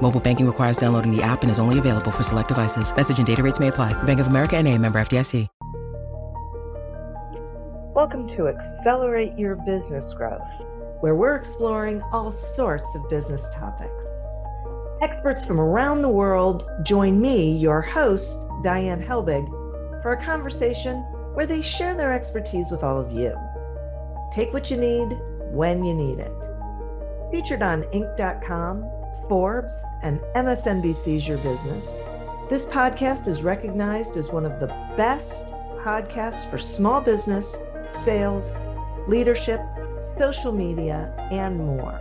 Mobile banking requires downloading the app and is only available for select devices. Message and data rates may apply. Bank of America and a member FDIC. Welcome to Accelerate Your Business Growth, where we're exploring all sorts of business topics. Experts from around the world join me, your host, Diane Helbig, for a conversation where they share their expertise with all of you. Take what you need when you need it. Featured on Inc.com, Forbes, and MSNBC's Your Business, this podcast is recognized as one of the best podcasts for small business sales, leadership, social media, and more.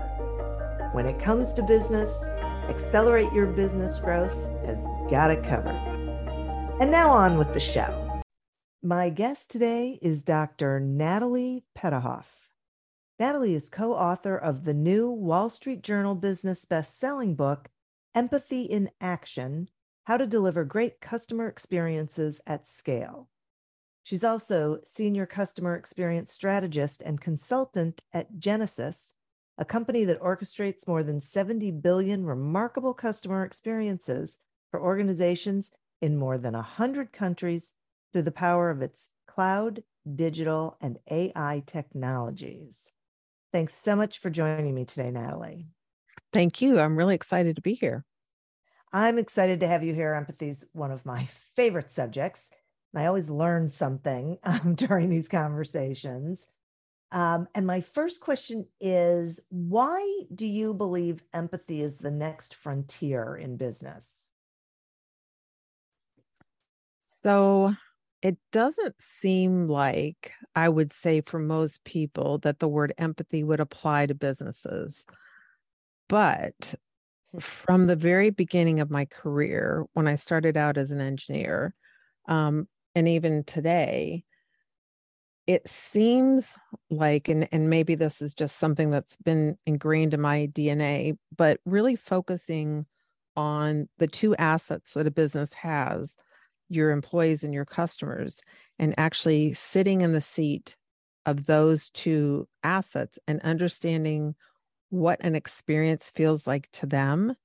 When it comes to business, Accelerate Your Business Growth has got it covered. And now on with the show. My guest today is Dr. Natalie Petouhoff. Natalie is co author of the new Wall Street Journal business best selling book, Empathy in Action How to Deliver Great Customer Experiences at Scale. She's also senior customer experience strategist and consultant at Genesys, a company that orchestrates more than 70 billion remarkable customer experiences for organizations in more than 100 countries through the power of its cloud, digital, and AI technologies. Thanks so much for joining me today, Natalie. Thank you. I'm really excited to be here. I'm excited to have you here. Empathy is one of my favorite subjects. I always learn something um, during these conversations. Um, and my first question is why do you believe empathy is the next frontier in business? So it doesn't seem like I would say for most people that the word empathy would apply to businesses. But hmm. from the very beginning of my career, when I started out as an engineer, um, and even today it seems like and, and maybe this is just something that's been ingrained in my dna but really focusing on the two assets that a business has your employees and your customers and actually sitting in the seat of those two assets and understanding what an experience feels like to them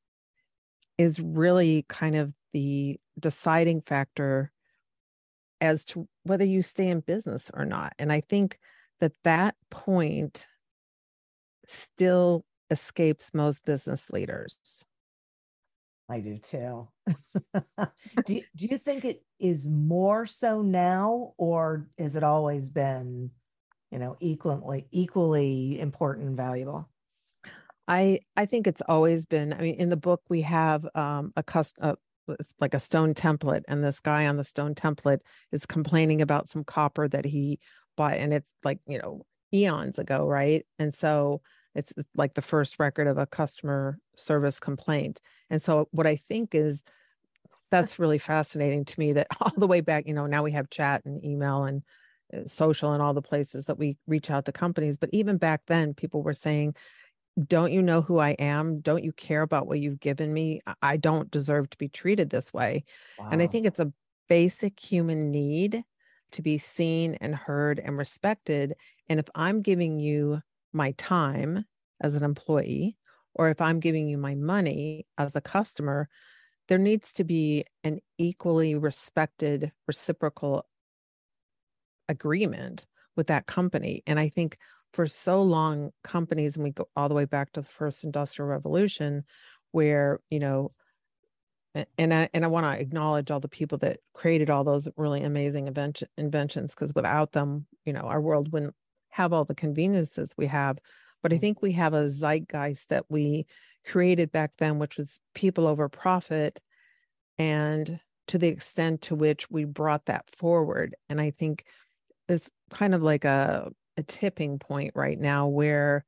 is really kind of the deciding factor as to whether you stay in business or not. And I think that that point still escapes most business leaders. I do too. do, do you think it is more so now, or has it always been, you know, equally equally important and valuable? I I think it's always been. I mean, in the book we have um, a, cust- a it's like a stone template and this guy on the stone template is complaining about some copper that he bought and it's like you know eons ago right and so it's like the first record of a customer service complaint and so what i think is that's really fascinating to me that all the way back you know now we have chat and email and uh, social and all the places that we reach out to companies but even back then people were saying don't you know who I am? Don't you care about what you've given me? I don't deserve to be treated this way. Wow. And I think it's a basic human need to be seen and heard and respected. And if I'm giving you my time as an employee, or if I'm giving you my money as a customer, there needs to be an equally respected, reciprocal agreement with that company. And I think for so long companies and we go all the way back to the first industrial revolution where you know and I and I want to acknowledge all the people that created all those really amazing invention, inventions because without them, you know, our world wouldn't have all the conveniences we have. But I mm-hmm. think we have a zeitgeist that we created back then, which was people over profit, and to the extent to which we brought that forward, and I think it's kind of like a a tipping point right now where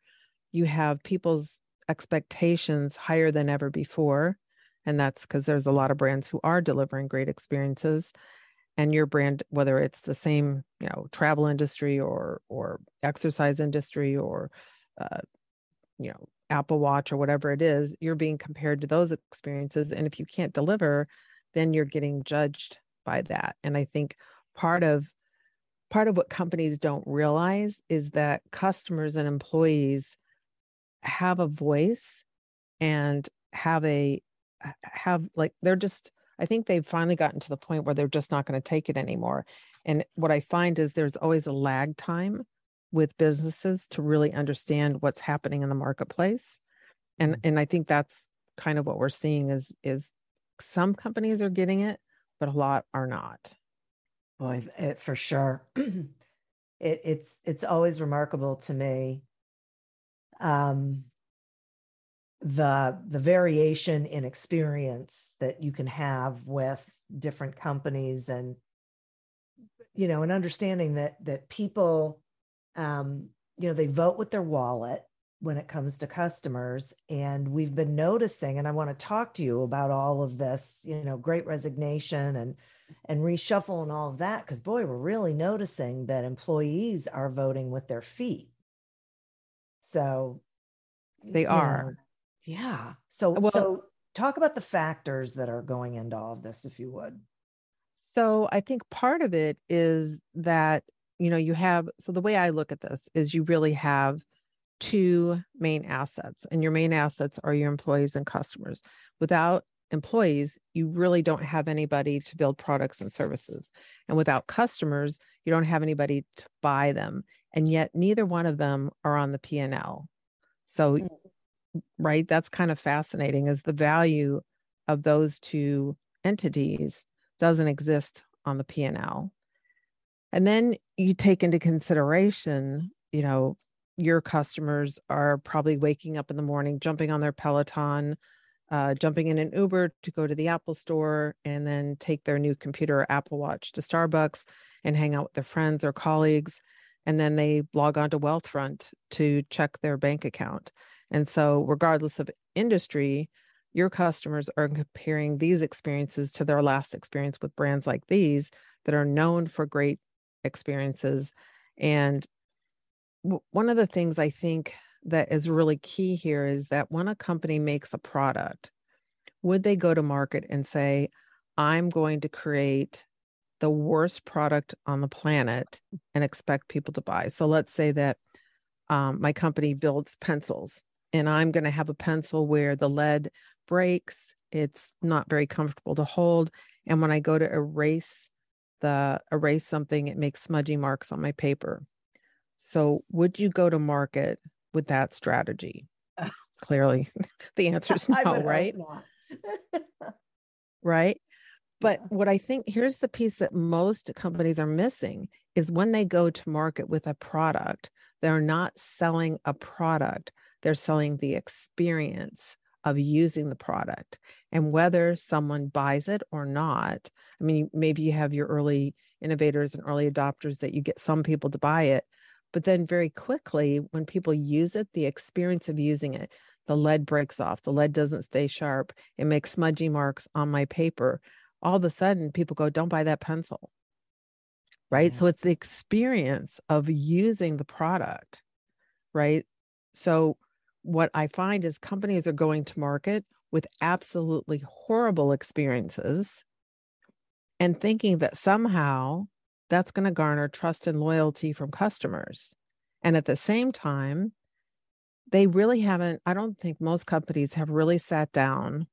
you have people's expectations higher than ever before and that's because there's a lot of brands who are delivering great experiences and your brand whether it's the same you know travel industry or or exercise industry or uh, you know apple watch or whatever it is you're being compared to those experiences and if you can't deliver then you're getting judged by that. And i think part of part of what companies don't realize is that customers and employees have a voice and have a have like they're just I think they've finally gotten to the point where they're just not going to take it anymore. And what I find is there's always a lag time with businesses to really understand what's happening in the marketplace. And mm. and I think that's kind of what we're seeing is is some companies are getting it, but a lot are not. Boy, it, for sure. it, it's it's always remarkable to me um the the variation in experience that you can have with different companies and you know and understanding that that people um you know they vote with their wallet when it comes to customers. And we've been noticing and I want to talk to you about all of this you know great resignation and and reshuffle and all of that because boy we're really noticing that employees are voting with their feet. So they are yeah. So well, so talk about the factors that are going into all of this if you would. So I think part of it is that you know you have so the way I look at this is you really have two main assets and your main assets are your employees and customers. Without employees, you really don't have anybody to build products and services. And without customers, you don't have anybody to buy them. And yet neither one of them are on the P&L. So mm right? That's kind of fascinating is the value of those two entities doesn't exist on the p&l and then you take into consideration you know your customers are probably waking up in the morning jumping on their peloton uh, jumping in an uber to go to the apple store and then take their new computer or apple watch to starbucks and hang out with their friends or colleagues. And then they log on to wealthfront to check their bank account and so, regardless of industry, your customers are comparing these experiences to their last experience with brands like these that are known for great experiences. And w- one of the things I think that is really key here is that when a company makes a product, would they go to market and say, I'm going to create the worst product on the planet and expect people to buy? So let's say that um, my company builds pencils and I'm going to have a pencil where the lead breaks. It's not very comfortable to hold. And when I go to erase the erase something, it makes smudgy marks on my paper. So would you go to market with that strategy? Clearly, the answer is no, right? right. But yeah. what I think here's the piece that most companies are missing is when they go to market with a product, they're not selling a product, they're selling the experience of using the product and whether someone buys it or not. I mean, maybe you have your early innovators and early adopters that you get some people to buy it, but then very quickly, when people use it, the experience of using it, the lead breaks off, the lead doesn't stay sharp, it makes smudgy marks on my paper. All of a sudden, people go, Don't buy that pencil. Right. Yeah. So it's the experience of using the product. Right. So what I find is companies are going to market with absolutely horrible experiences and thinking that somehow that's going to garner trust and loyalty from customers. And at the same time, they really haven't, I don't think most companies have really sat down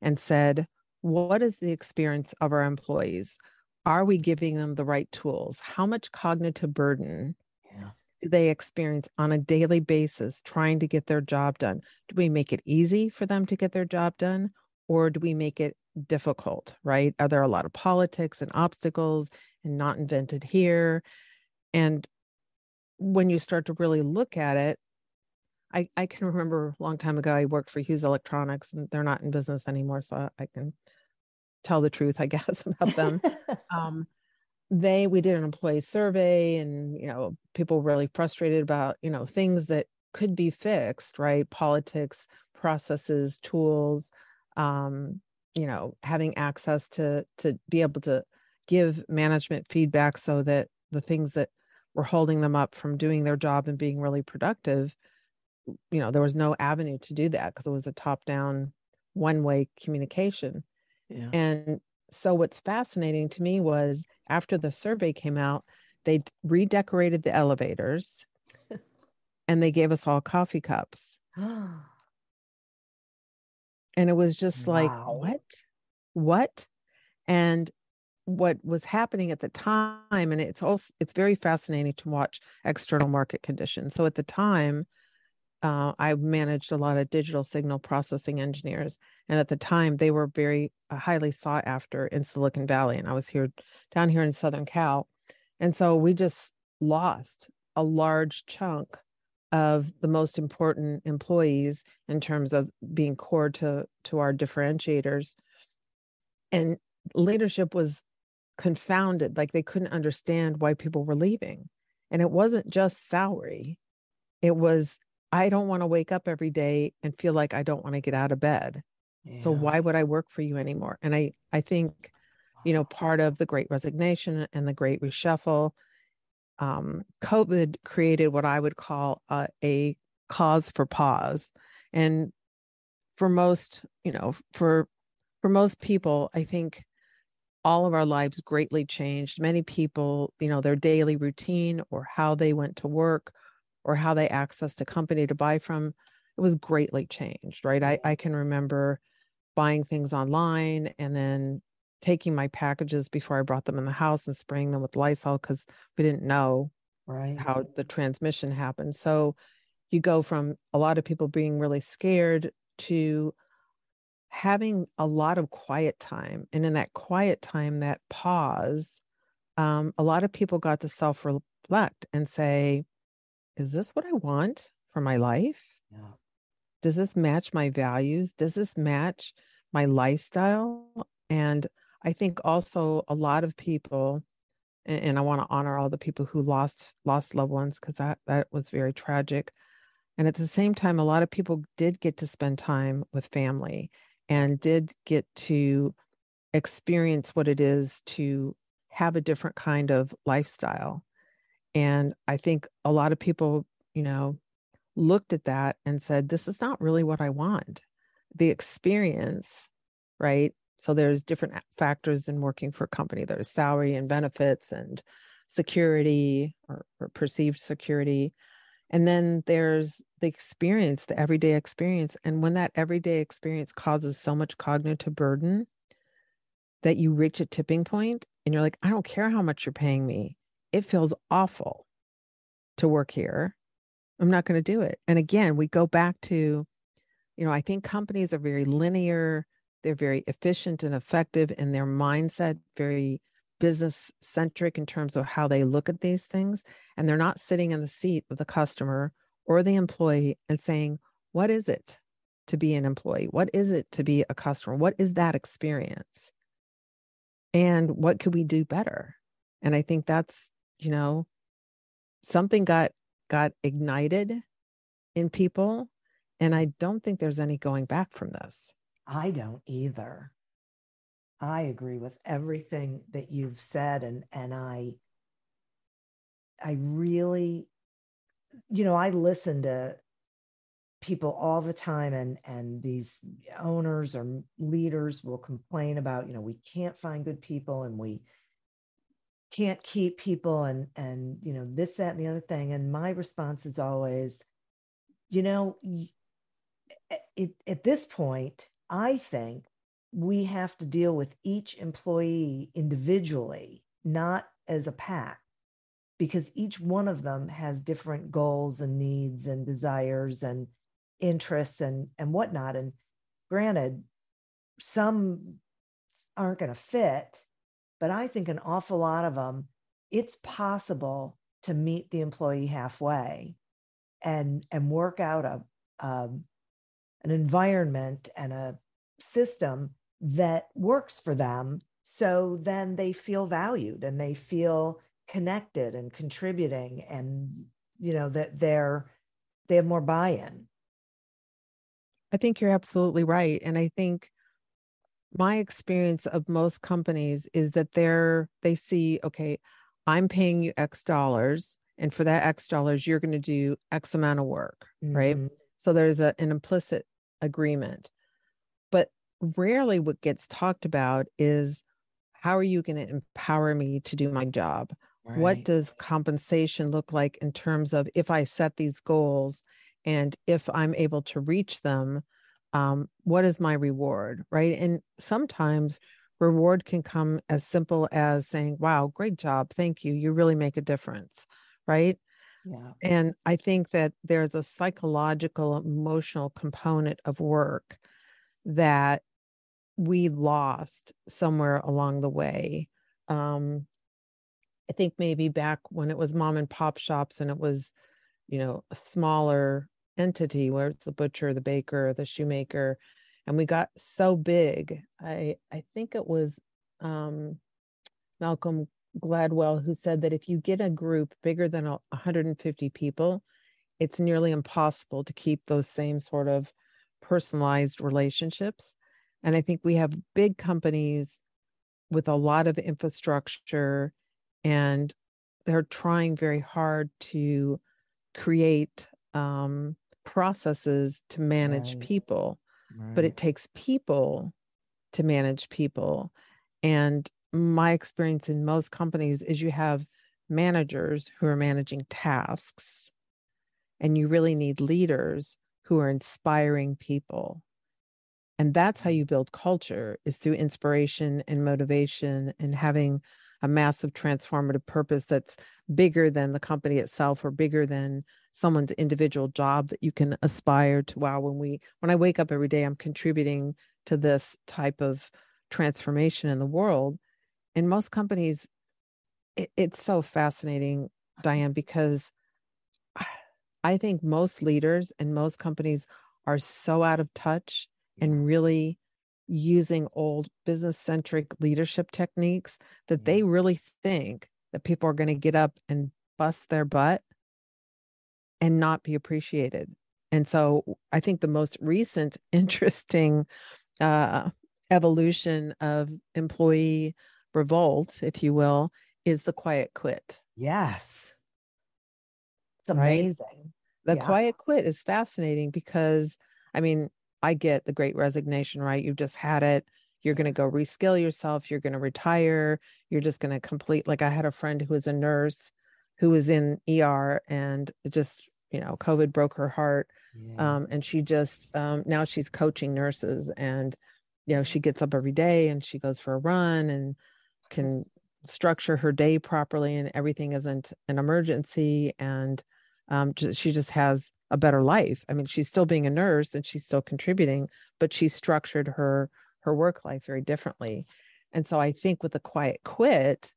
and said, what is the experience of our employees? Are we giving them the right tools? How much cognitive burden they experience on a daily basis trying to get their job done? Do we make it easy for them to get their job done or do we make it difficult, right? Are there a lot of politics and obstacles and not invented here? And when you start to really look at it, I, I can remember a long time ago, I worked for Hughes Electronics and they're not in business anymore. So I can tell the truth, I guess, about them. um, they we did an employee survey and you know people really frustrated about you know things that could be fixed right politics processes tools um you know having access to to be able to give management feedback so that the things that were holding them up from doing their job and being really productive you know there was no avenue to do that because it was a top down one way communication yeah. and so what's fascinating to me was after the survey came out they redecorated the elevators and they gave us all coffee cups. And it was just wow. like what? What? And what was happening at the time and it's also it's very fascinating to watch external market conditions. So at the time uh, i managed a lot of digital signal processing engineers and at the time they were very uh, highly sought after in silicon valley and i was here down here in southern cal. And so we just lost a large chunk of the most important employees in terms of being core to to our differentiators. And leadership was confounded like they couldn't understand why people were leaving. And it wasn't just salary. It was i don't want to wake up every day and feel like i don't want to get out of bed yeah. so why would i work for you anymore and i i think you know part of the great resignation and the great reshuffle um, covid created what i would call a, a cause for pause and for most you know for for most people i think all of our lives greatly changed. Many people, you know, their daily routine or how they went to work or how they accessed a company to buy from, it was greatly changed, right? I, I can remember buying things online and then taking my packages before I brought them in the house and spraying them with Lysol because we didn't know right. how the transmission happened. So you go from a lot of people being really scared to having a lot of quiet time. And in that quiet time, that pause, um, a lot of people got to self reflect and say, is this what I want for my life? Yeah. Does this match my values? Does this match my lifestyle? And I think also a lot of people, and, and I want to honor all the people who lost lost loved ones because that that was very tragic. And at the same time, a lot of people did get to spend time with family and did get to experience what it is to have a different kind of lifestyle. And I think a lot of people, you know, looked at that and said, this is not really what I want. The experience, right? So there's different factors in working for a company. There's salary and benefits and security or, or perceived security. And then there's the experience, the everyday experience. And when that everyday experience causes so much cognitive burden that you reach a tipping point and you're like, I don't care how much you're paying me, it feels awful to work here. I'm not going to do it. And again, we go back to, you know, I think companies are very linear, they're very efficient and effective in their mindset, very business centric in terms of how they look at these things. And they're not sitting in the seat of the customer or the employee and saying, What is it to be an employee? What is it to be a customer? What is that experience? And what could we do better? And I think that's, you know, something got got ignited in people and I don't think there's any going back from this. I don't either. I agree with everything that you've said and and I I really you know, I listen to people all the time and and these owners or leaders will complain about, you know, we can't find good people and we can't keep people and and you know this that and the other thing and my response is always you know it, at this point i think we have to deal with each employee individually, not as a pack, because each one of them has different goals and needs and desires and interests and, and whatnot. And granted, some aren't going to fit, but I think an awful lot of them, it's possible to meet the employee halfway and and work out a um, an environment and a system that works for them. So then they feel valued and they feel connected and contributing and, you know, that they're, they have more buy in. I think you're absolutely right. And I think my experience of most companies is that they're they see okay i'm paying you x dollars and for that x dollars you're going to do x amount of work mm-hmm. right so there's a, an implicit agreement but rarely what gets talked about is how are you going to empower me to do my job right. what does compensation look like in terms of if i set these goals and if i'm able to reach them um, what is my reward right? And sometimes reward can come as simple as saying wow great job thank you you really make a difference right? Yeah. and i think that there's a psychological emotional component of work that we lost somewhere along the way. Um, i think maybe back when it was mom and pop shops and it was you know a smaller entity where it's the butcher, the baker, the shoemaker, and we got so big. I I think it was um, Malcolm Gladwell who said that if you get a group bigger than 150 people, it's nearly impossible to keep those same sort of personalized relationships. And I think we have big companies with a lot of infrastructure and they're trying very hard to create um, processes to manage right. people, right. but it takes people to manage people. And my experience in most companies is you have managers who are managing tasks, and you really need leaders who are inspiring people. And that's how mm-hmm. you build culture is through inspiration and motivation and having a massive transformative purpose that's bigger than the company itself or bigger than someone's individual job that you can aspire to. Wow when we when i wake up every day i'm contributing to this type of transformation in the world. In most companies it, it's so fascinating diane because i think most leaders and most companies are so out of touch and really using old business centric leadership techniques that they mm-hmm. really think that people are going to get up and bust their butt and not be appreciated. And so I think the most recent interesting uh, evolution of employee revolt, if you will, is the quiet quit. Yes. It's amazing. Right? The yeah. quiet quit is fascinating because, I mean, I get the great resignation, right? You've just had it. You're going to go reskill yourself. You're going to retire. You're just going to complete. Like I had a friend who was a nurse who was in ER and just you know covid broke her heart yeah. um, and she just um, now she's coaching nurses and you know she gets up every day and she goes for a run and can structure her day properly and everything isn't an emergency and um, she just has a better life i mean she's still being a nurse and she's still contributing but she structured her her work life very differently and so i think with the quiet quit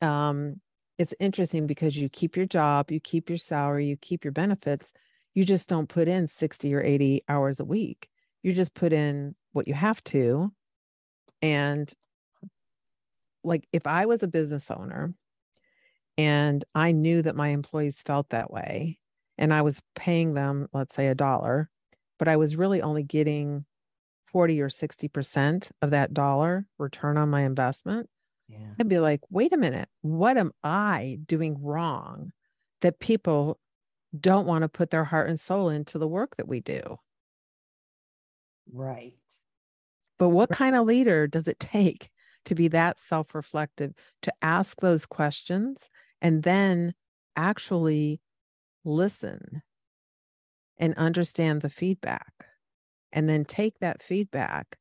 um it's interesting because you keep your job, you keep your salary, you keep your benefits. You just don't put in 60 or 80 hours a week. You just put in what you have to. And like if I was a business owner and I knew that my employees felt that way and I was paying them, let's say a dollar, but I was really only getting 40 or 60% of that dollar return on my investment, yeah. I'd be like, wait a minute, what am I doing wrong that people don't want to put their heart and soul into the work that we do? Right. But what right. kind of leader does it take to be that self reflective, to ask those questions and then actually listen and understand the feedback and then take that feedback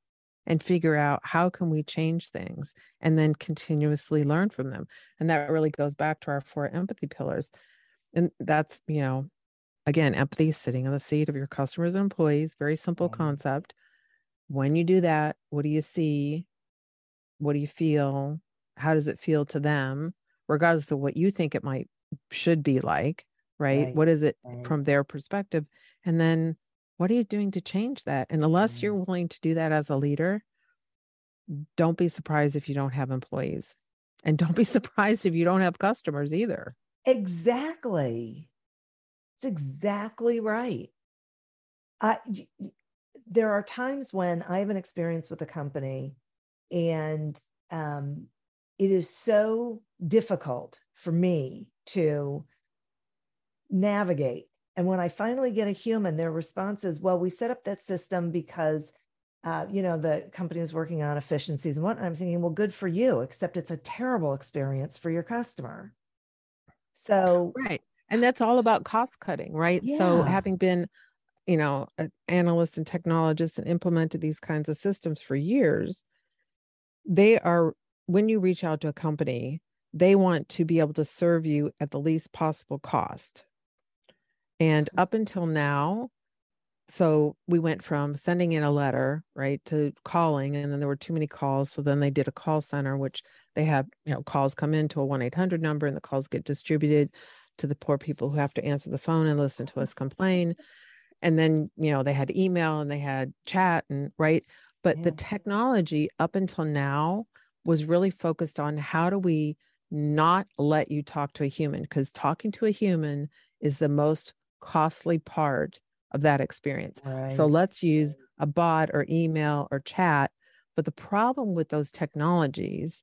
and figure out how can we change things and then continuously learn from them. And that really goes back to our four empathy pillars. And that's you know again empathy sitting on the seat of your customers and employees very simple mm-hmm. concept. When you do that what do you see? What do you feel? How does it feel to them regardless of what you think it might should be like right, right. what is it right. from their perspective? And then what are you doing to change that? And unless you're mm. willing to do that as a leader, don't be surprised if you don't have employees. And don't be surprised if you don't have customers either. Exactly. It's exactly right. I there are times when I have an experience with a company and um, it is so difficult for me to navigate. And when I finally get a human, their response is, well, we set up that system because, uh, you know, the company is working on efficiencies and what. I'm thinking, well, good for you, except it's a terrible experience for your customer. So, right. And that's all about cost cutting, right? Yeah. So, having been, you know, an analyst and technologist and implemented these kinds of systems for years, they are, when you reach out to a company, they want to be able to serve you at the least possible cost. And up until now, so we went from sending in a letter, right, to calling, and then there were too many calls. So then they did a call center, which they have, you know, calls come into a 1 800 number and the calls get distributed to the poor people who have to answer the phone and listen to us complain. And then, you know, they had email and they had chat and right. But yeah. the technology up until now was really focused on how do we not let you talk to a human? Because talking to a human is the most costly part of that experience. Right. So let's use a bot or email or chat. But the problem with those technologies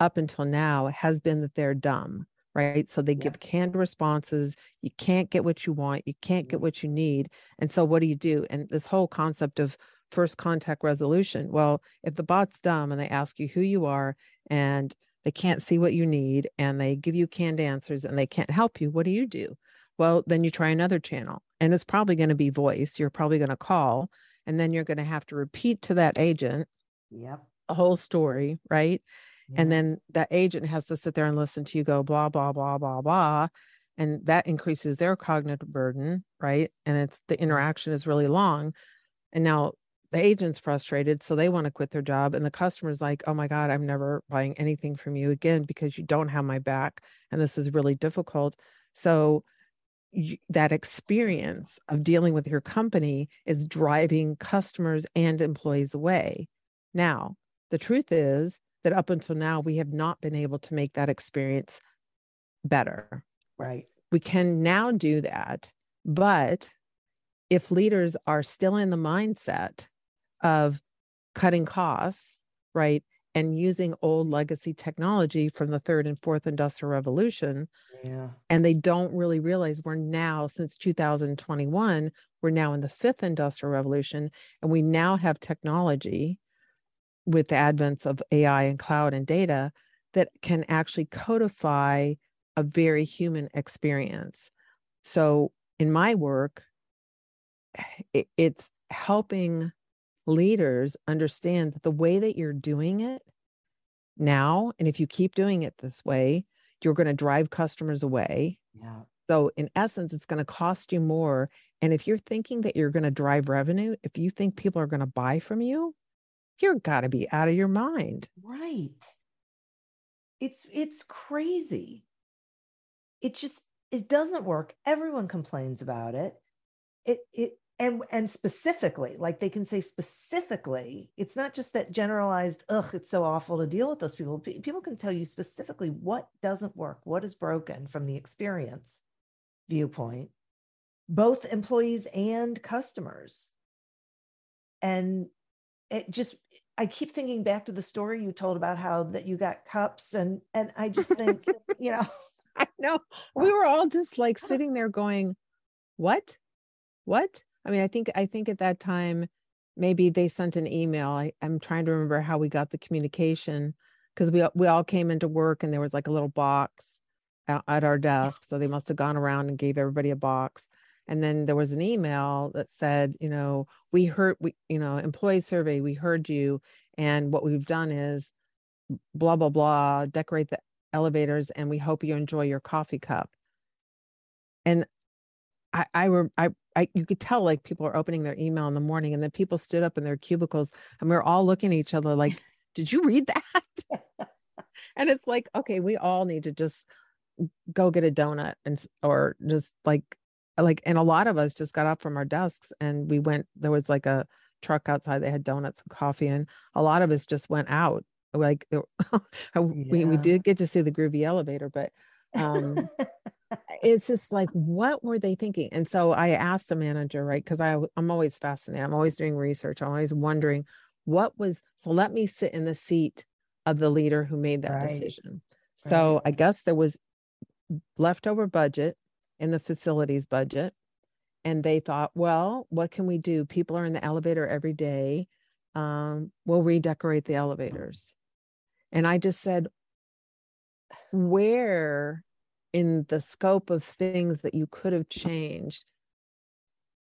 up until now has been that they're dumb, right? So they yeah. give canned responses. You can't get what you want, you can't get mm-hmm. what you need. And so what do you do? And this whole concept of first contact resolution well, if the bot's dumb and they ask you who you are and they can't see what you need and they give you canned answers and they can't help you, what do you do? Well, then you try another channel and it's probably going to be voice. You're probably going to call and then you're going to have to repeat to that agent yep. A whole story, right? Yeah. And then that agent has to sit there and listen to you go blah, blah, blah, blah, blah. And that increases their cognitive burden, right? And it's the mm-hmm. interaction is really long. And now the agent's frustrated, so they want to quit their job. And the customer's like, oh my God, I'm never buying anything from you again because you don't have my back. And this is really difficult. So that experience of dealing with your company is driving customers and employees away. Now, the truth is that up until now, we have not been able to make that experience better. Right. We can now do that. But if leaders are still in the mindset of cutting costs, right, and using old legacy technology from the third and fourth industrial revolution. Yeah. And they don't really realize we're now, since 2021, we're now in the fifth industrial revolution, and we now have technology with the advents of AI and cloud and data that can actually codify a very human experience. So in my work, it's helping leaders understand that the way that you're doing it now, and if you keep doing it this way, you're going to drive customers away. Yeah. So, in essence, it's going to cost you more. And if you're thinking that you're going to drive revenue, if you think people are going to buy from you, you're got to be out of your mind. Right. It's it's crazy. It just it doesn't work. Everyone complains about it. It it and and specifically like they can say specifically it's not just that generalized ugh it's so awful to deal with those people. P- people can tell you specifically what doesn't work what is broken from the experience viewpoint both employees and customers. And it just i keep thinking back to the story you told about how that you got cups and and i just think you know i know. We were all just like sitting there going what? What I mean, I think I think at that time maybe they sent an email. I, I'm trying to remember how we got the communication because we we all came into work and there was like a little box at, at our desk. So they must have gone around and gave everybody a box. And then there was an email that said, you know, we heard we, you know, employee survey, we heard you. And what we've done is blah, blah, blah, decorate the elevators and we hope you enjoy your coffee cup. And I, I, were, I, I, you could tell like people are opening their email in the morning and then people stood up in their cubicles and we are all looking at each other like, did you read that? and it's like, okay, we all need to just go get a donut and, or just like, like, and a lot of us just got up from our desks and we went, there was like a truck outside, they had donuts and coffee and a lot of us just went out. Like we, we did get to see the groovy elevator, but um it's just like what were they thinking? And so i asked the manager right? Because i i'm always fascinated. I'm always doing research. I'm always wondering what was so let me sit in the seat of the leader who made that right. decision. So right. i guess there was leftover budget in the facilities budget and they thought well what can we do? People are in the elevator every day. Um, we'll redecorate the elevators. And i just said where in the scope of things that you could have changed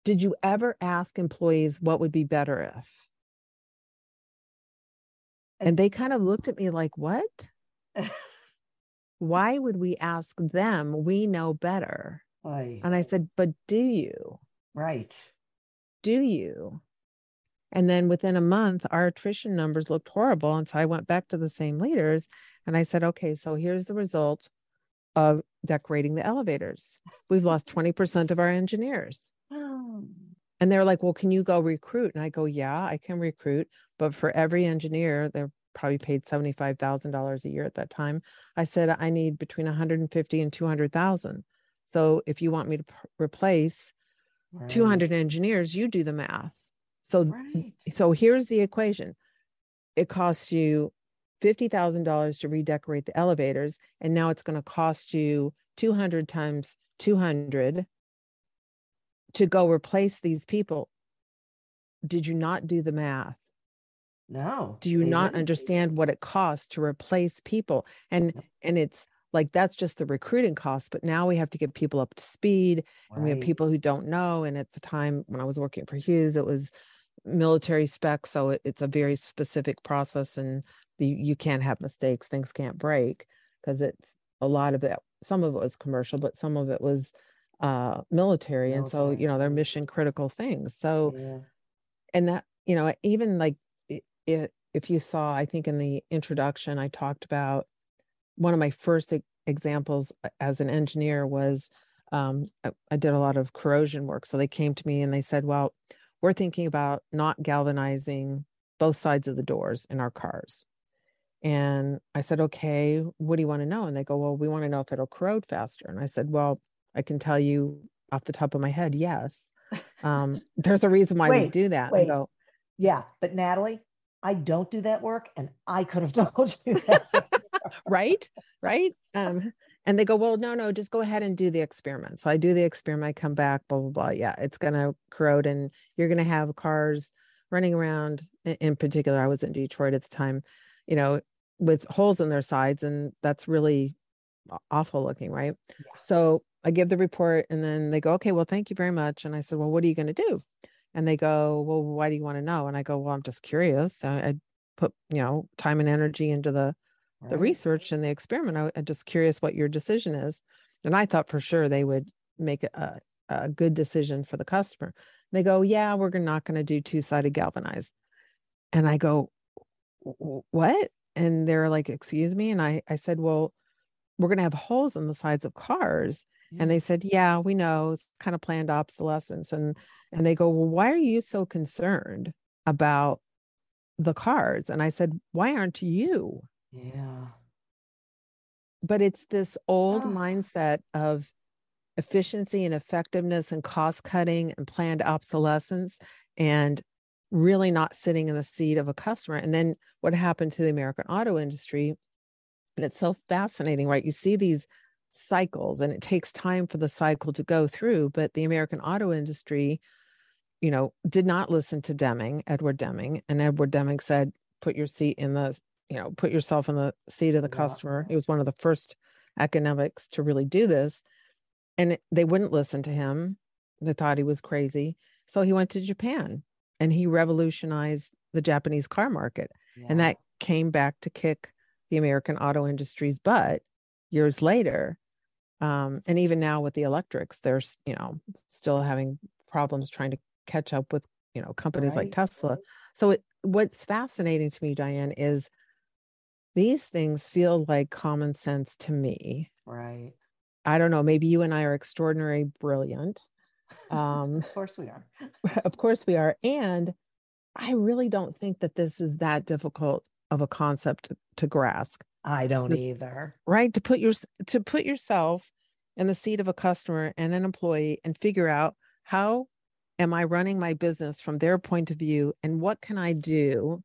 did you ever ask employees what would be better if? And they kind of looked at me like what? Why would we ask them? We know better. Aye. and i said but do you? Right. Do you? And then within a month our attrition numbers looked horrible. And so i went back to the same leaders and i said okay so here's the result of decorating the elevators. We've lost 20% of our engineers. Oh. And they're like, well, can you go recruit? And I go, yeah, I can recruit. But for every engineer, they're probably paid $75,000 a year at that time. I said, I need between 150 and 200,000. So if you want me to p- replace right. 200 engineers, you do the math. So, right. so here's the equation. It costs you $50,000 to redecorate the elevators and now it's going to cost you 200 times 200 to go replace these people. Did you not do the math? No. Do you not didn't. understand what it costs to replace people? And no. and it's like that's just the recruiting cost, but now we have to get people up to speed right. and we have people who don't know and at the time when I was working for Hughes it was military spec so it, it's a very specific process and the, you can't have mistakes things can't break because it's a lot of it some of it was commercial but some of it was uh military, military. and so you know they're mission critical things so yeah. and that you know even like it, if you saw i think in the introduction i talked about one of my first examples uh, as an engineer was um, I, I did a lot of corrosion work so they came to me and they said well we're thinking about not galvanizing both sides of the doors in our cars and I said, okay, what do you want to know? And they go, well, we want to know if it'll corrode faster. And I said, well, I can tell you off the top of my head, yes. Um, there's a reason why wait, we do that. Wait. Go, yeah, but Natalie, I don't do that work, and I could have told you that. right, right. Um, and they go, well, no, no, just go ahead and do the experiment. So I do the experiment. I come back, blah blah blah. Yeah, it's gonna corrode, and you're gonna have cars running around. In particular, I was in Detroit at the time. You know, with holes in their sides and that's really awful looking right yeah. so i give the report and then they go okay well thank you very much and i said well what are you going to do and they go well why do you want to know and i go well i'm just curious i, I put you know time and energy into the right. the research and the experiment I, am just curious what your decision is. And i thought for sure they would make a, a good decision for the customer. They go yeah we're not going to do two-sided galvanized. And i go what? And they're like excuse me? And i i said well we're going to have holes in the sides of cars. And they said yeah we know it's kind of planned obsolescence. And and they go well why are you so concerned about the cars? And i said why aren't you yeah but it's this old oh. mindset of efficiency and effectiveness and cost cutting and planned obsolescence and really not sitting in the seat of a customer. And then what happened to the American auto industry? And it's so fascinating, right? You see these cycles and it takes time for the cycle to go through, but the American auto industry, you know, did not listen to Deming, Edward Deming. And Edward Deming said, put your seat in the, you know, put yourself in the seat of the yeah. customer. He was one of the first academics to really do this. And they wouldn't listen to him. They thought he was crazy. So he went to Japan and he revolutionized the Japanese car market. Yeah. And that came back to kick the American auto industry's butt years later. Um, and even now with the electrics, they're you know still having problems trying to catch up with you know companies right. like Tesla. So it, what's fascinating to me, Diane, is these things feel like common sense to me. Right. I don't know. Maybe you and I are extraordinary brilliant, um, of course we are. of course we are. And I really don't think that this is that difficult of a concept to, to grasp. I don't either. Right. To put your to put yourself in the seat of a customer and an employee and figure out how am I running my business from their point of view and what can I do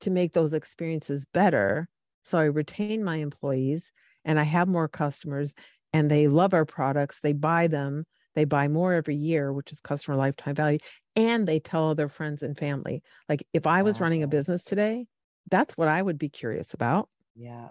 to make those experiences better so I retain my employees and I have more customers and they love our products, they buy them, they buy more every year, which is customer lifetime value, and they tell their friends and family. Like if I was running a business today, that's what I would be curious about. Yeah.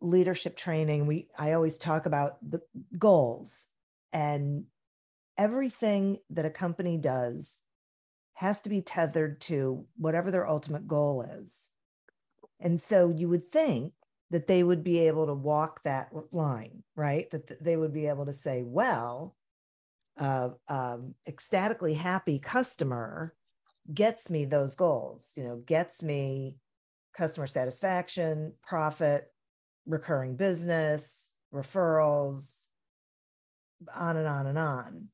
leadership training we i always talk about the goals. And everything that a company does has to be tethered to whatever their ultimate goal is. And so you would think that they would be able to walk that line right? That they would be able to say well uh, um, ecstatically happy customer gets me those goals you know gets me customer satisfaction profit recurring business, referrals, on and on and on.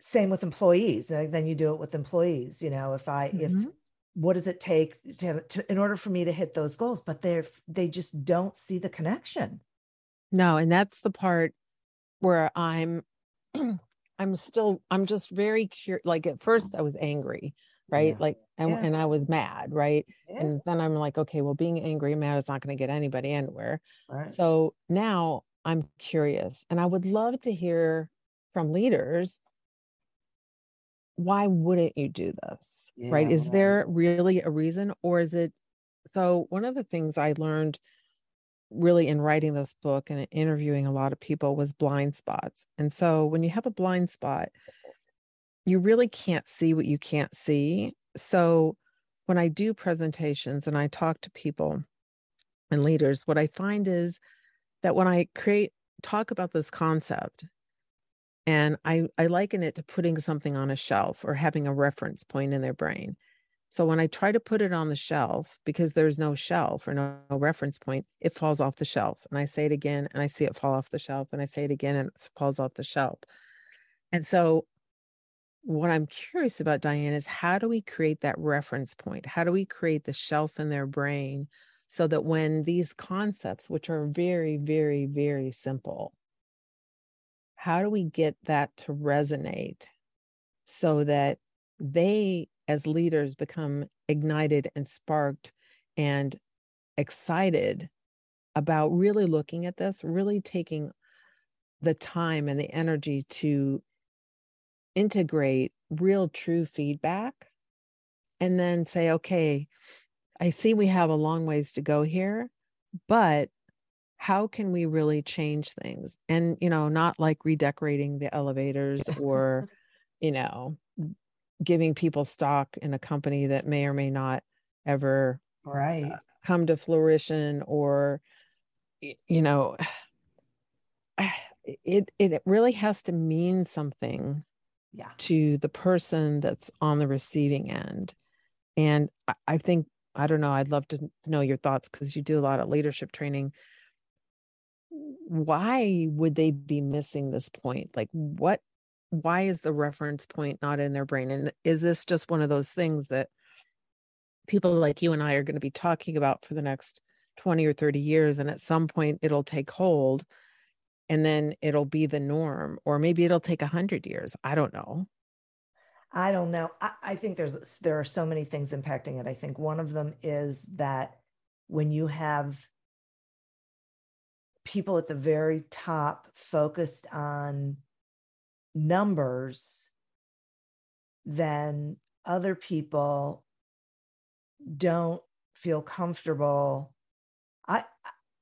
Same with employees. Then you do it with employees. You know, if I mm-hmm. if what does it take to, to in order for me to hit those goals? But they're they just don't see the connection. No, and that's the part where I'm I'm still I'm just very curious. Like at first I was angry right yeah. like and, yeah. and i was mad right yeah. and then i'm like okay well being angry and mad is not going to get anybody anywhere right. so now i'm curious and i would love to hear from leaders why wouldn't you do this right is there really a reason or is it so one of the things i learned really in writing this book and interviewing a lot of people was blind spots and so when you have a blind spot you really can't see what you can't see. So when I do presentations and I talk to people and leaders, what I find is that when I create talk about this concept and I, I liken it to putting something on a shelf or having a reference point in their brain. So when I try to put it on the shelf, because there's no shelf or no, no, reference point, it falls off the shelf. And I say it again and I see it fall off the shelf and I say it again and it falls off the shelf. And so what I'm curious about, Diane, is how do we create that reference point? How do we create the shelf in their brain so that when these concepts, which are very, very, very simple, how do we get that to resonate so that they, as leaders, become ignited and sparked and excited about really looking at this, really taking the time and the energy to integrate real true feedback and then say okay i see we have a long ways to go here but how can we really change things? And you know not like redecorating the elevators or you know giving people stock in a company that may or may not ever right. uh, come to fruition or you know it it really has to mean something yeah. to the person that's on the receiving end. And I, I think, I don't know, I'd love to know your thoughts because you do a lot of leadership training. Why would they be missing this point? Like, what, why is the reference point not in their brain? And is this just one of those things that people like you and I are going to be talking about for the next 20 or 30 years? And at some point, it'll take hold and then it'll be the norm or maybe it'll take a hundred years i don't know i don't know I, I, think there's there are so many things impacting it i think one of them is that when you have people at the very top focused on numbers then other people don't feel comfortable. I,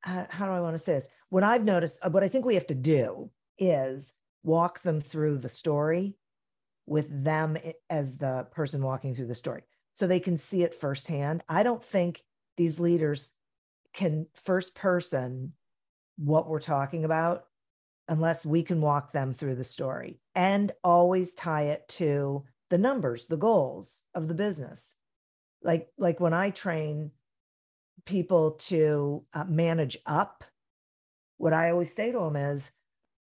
I how do I want to say this? What I've noticed, uh, what I think we have to do is walk them through the story with them as the person walking through the story so they can see it firsthand. I don't think these leaders can first person what we're talking about unless we can walk them through the story and always tie it to the numbers, the goals of the business. Like like when I train people to uh, manage up, what I always say to them is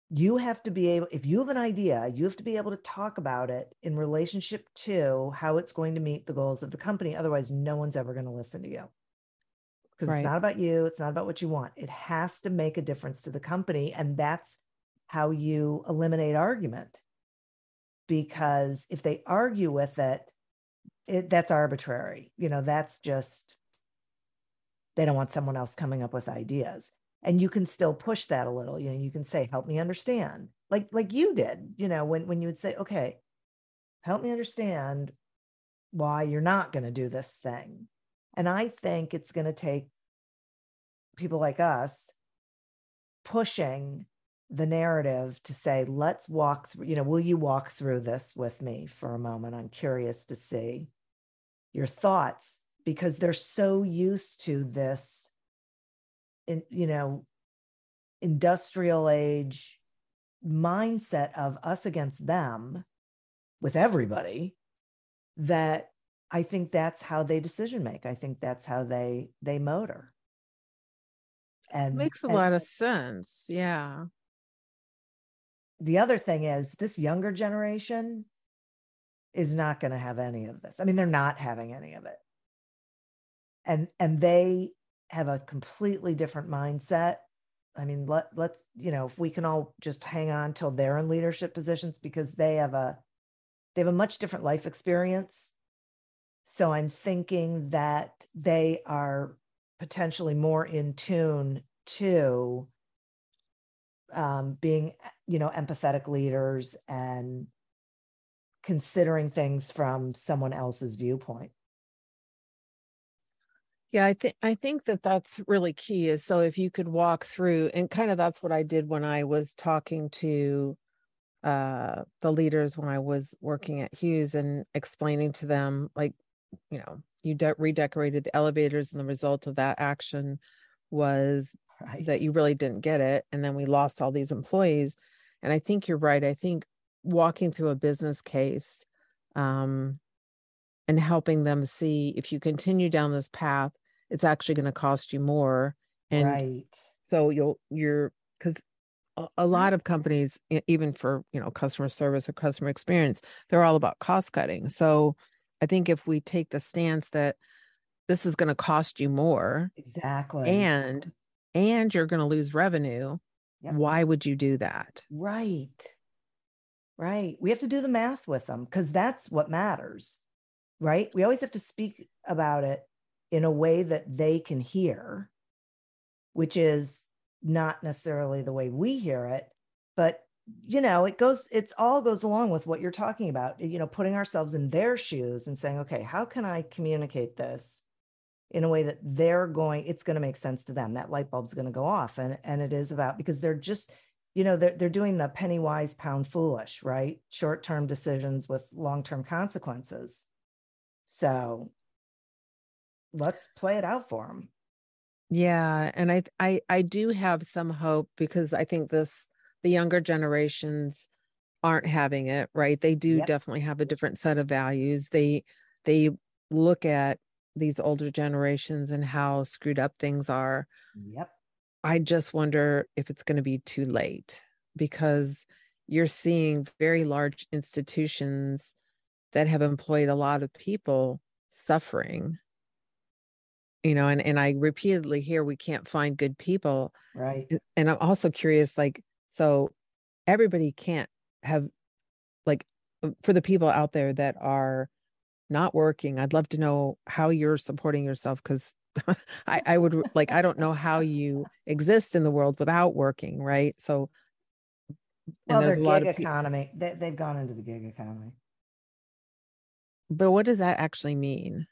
you have to be able if you have an idea you have to be able to talk about it in relationship to how it's going to meet the goals of the company otherwise no one's ever going to listen to you. Because right. it's not about you it's not about what you want. It has to make a difference to the company and that's how you eliminate argument. Because if they argue with it, it that's arbitrary you know that's just they don't want someone else coming up with ideas and you can still push that a little you know you can say help me understand like like you did you know when when you would say okay help me understand why you're not going to do this thing. And i think it's going to take people like us pushing the narrative to say let's walk through you know will you walk through this with me for a moment? I'm curious to see your thoughts because they're so used to this in you know industrial age mindset of us against them with everybody that i think that's how they decision make. I think that's how they they motor. And makes a and, lot of sense yeah. The other thing is this younger generation is not going to have any of this. I mean they're not having any of it. And and they have a completely different mindset. I mean, let let's you know if we can all just hang on till they're in leadership positions because they have a they have a much different life experience. So I'm thinking that they are potentially more in tune to um, being you know empathetic leaders and considering things from someone else's viewpoint. Yeah, I think I think that that's really key is so if you could walk through and kind of that's what I did when I was talking to uh the leaders when I was working at Hughes and explaining to them like you know you de- redecorated the elevators and the result of that action was right. that you really didn't get it and then we lost all these employees and I think you're right I think walking through a business case um and helping them see if you continue down this path it's actually going to cost you more. And right. so you'll you're because a, lot of companies even for you know customer service or customer experience they're all about cost cutting. So i think if we take the stance that this is going to cost you more exactly. and and you're going to lose revenue yep. why would you do that? Right. Right. We have to do the math with them because that's what matters right? We always have to speak about it in a way that they can hear, which is not necessarily the way we hear it, but you know, it goes, it's all goes along with what you're talking about, you know, putting ourselves in their shoes and saying, okay, how can I communicate this in a way that they're going, it's going to make sense to them. That light bulb's going to go off. And, and it is about because they're just, you know, they're, they're doing the penny wise, pound foolish, right? Short term decisions with long term consequences. So let's play it out for them. Yeah, and I I I do have some hope because I think this the younger generations aren't having it, right? They do yep. definitely have a different set of values. They they look at these older generations and how screwed up things are. Yep. I just wonder if it's going to be too late because you're seeing very large institutions that have employed a lot of people suffering you know and and i repeatedly hear we can't find good people. Right. And i'm also curious like so everybody can't have like uh, for the people out there that are not working i'd love to know how you're supporting yourself because I, I would like i don't know how you exist in the world without working right? So well their gig economy they, they've gone into the gig economy. But what does that actually mean?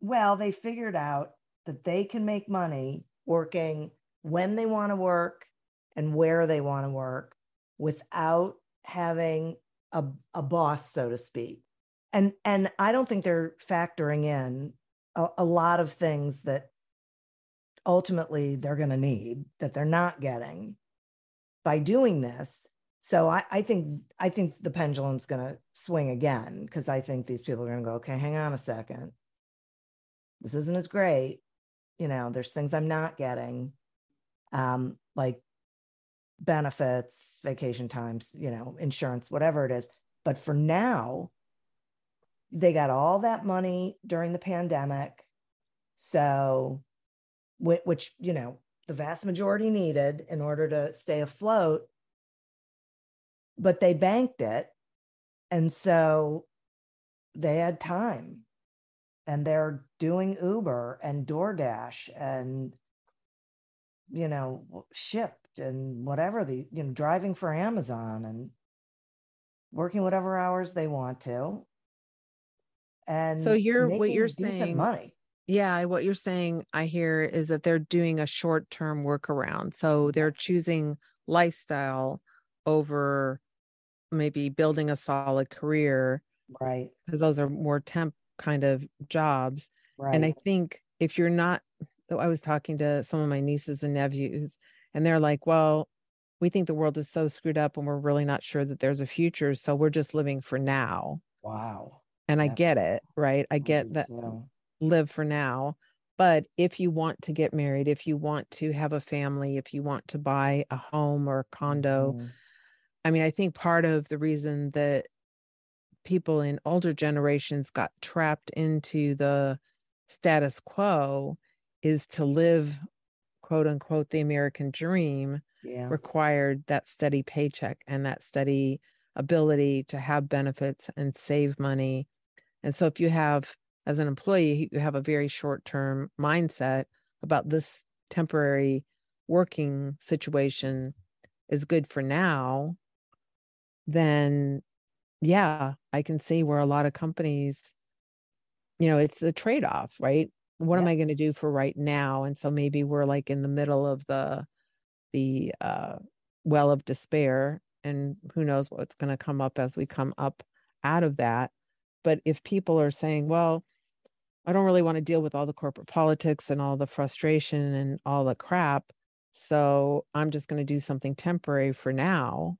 Well, they figured out that they can make money working when they want to work and where they want to work without having a, a boss, so to speak. And and I don't think they're factoring in a, a lot of things that ultimately they're going to need that they're not getting by doing this. So I, I think I think the pendulum's going to swing again because I think these people are going to go, okay, hang on a second, this isn't as great. You know, there's things I'm not getting, um, like benefits, vacation times, you know, insurance, whatever it is. But for now, they got all that money during the pandemic. So, which, you know, the vast majority needed in order to stay afloat, but they banked it. And so they had time and they're doing Uber and DoorDash and, you know, Shipt and whatever the, you know, driving for Amazon and working whatever hours they want to. And so you're what you're saying money. Yeah, what you're saying I hear is that they're doing a short-term workaround. So they're choosing lifestyle over maybe building a solid career. Right. Because those are more temp kind of jobs. Right. And I think if you're not I was talking to some of my nieces and nephews and they're like, "Well, we think the world is so screwed up and we're really not sure that there's a future, so we're just living for now." Wow. And I get it, right? I get that live for now. But if you want to get married, if you want to have a family, if you want to buy a home or a condo, mm-hmm. I mean, I think part of the reason that people in older generations got trapped into the status quo is to live quote unquote the American dream yeah. required that steady paycheck and that steady ability to have benefits and save money. And so if you have as an employee, you have a very short term mindset about this temporary working situation is good for now, then yeah, I can see where a lot of companies, you know, it's the trade off, right? What yeah. am I going to do for right now? And so maybe we're like in the middle of the the uh, well of despair, and who knows what's going to come up as we come up out of that. But if people are saying, well, I don't really want to deal with all the corporate politics and all the frustration and all the crap. So I'm just going to do something temporary for now.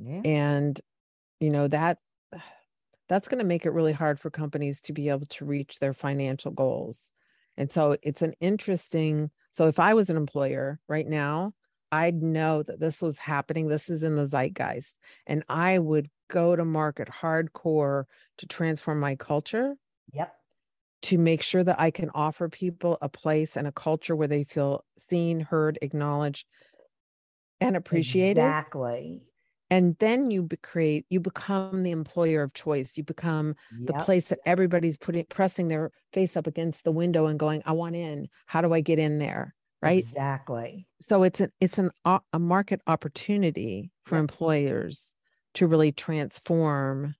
Yeah. And, you know, that that's going to make it really hard for companies to be able to reach their financial goals. And so it's an interesting. So if I was an employer right now, I'd know that this was happening. This is in the zeitgeist. And I would go to market hardcore to transform my culture Yep. To make sure that I can offer people a place and a culture where they feel seen, heard, acknowledged, and appreciated. Exactly. And then you be create, you become the employer of choice. You become yep. the place that everybody's putting pressing their face up against the window and going, "I want in. How do I get in there?" Right. Exactly. So it's an it's an a market opportunity for yep. employers to really transform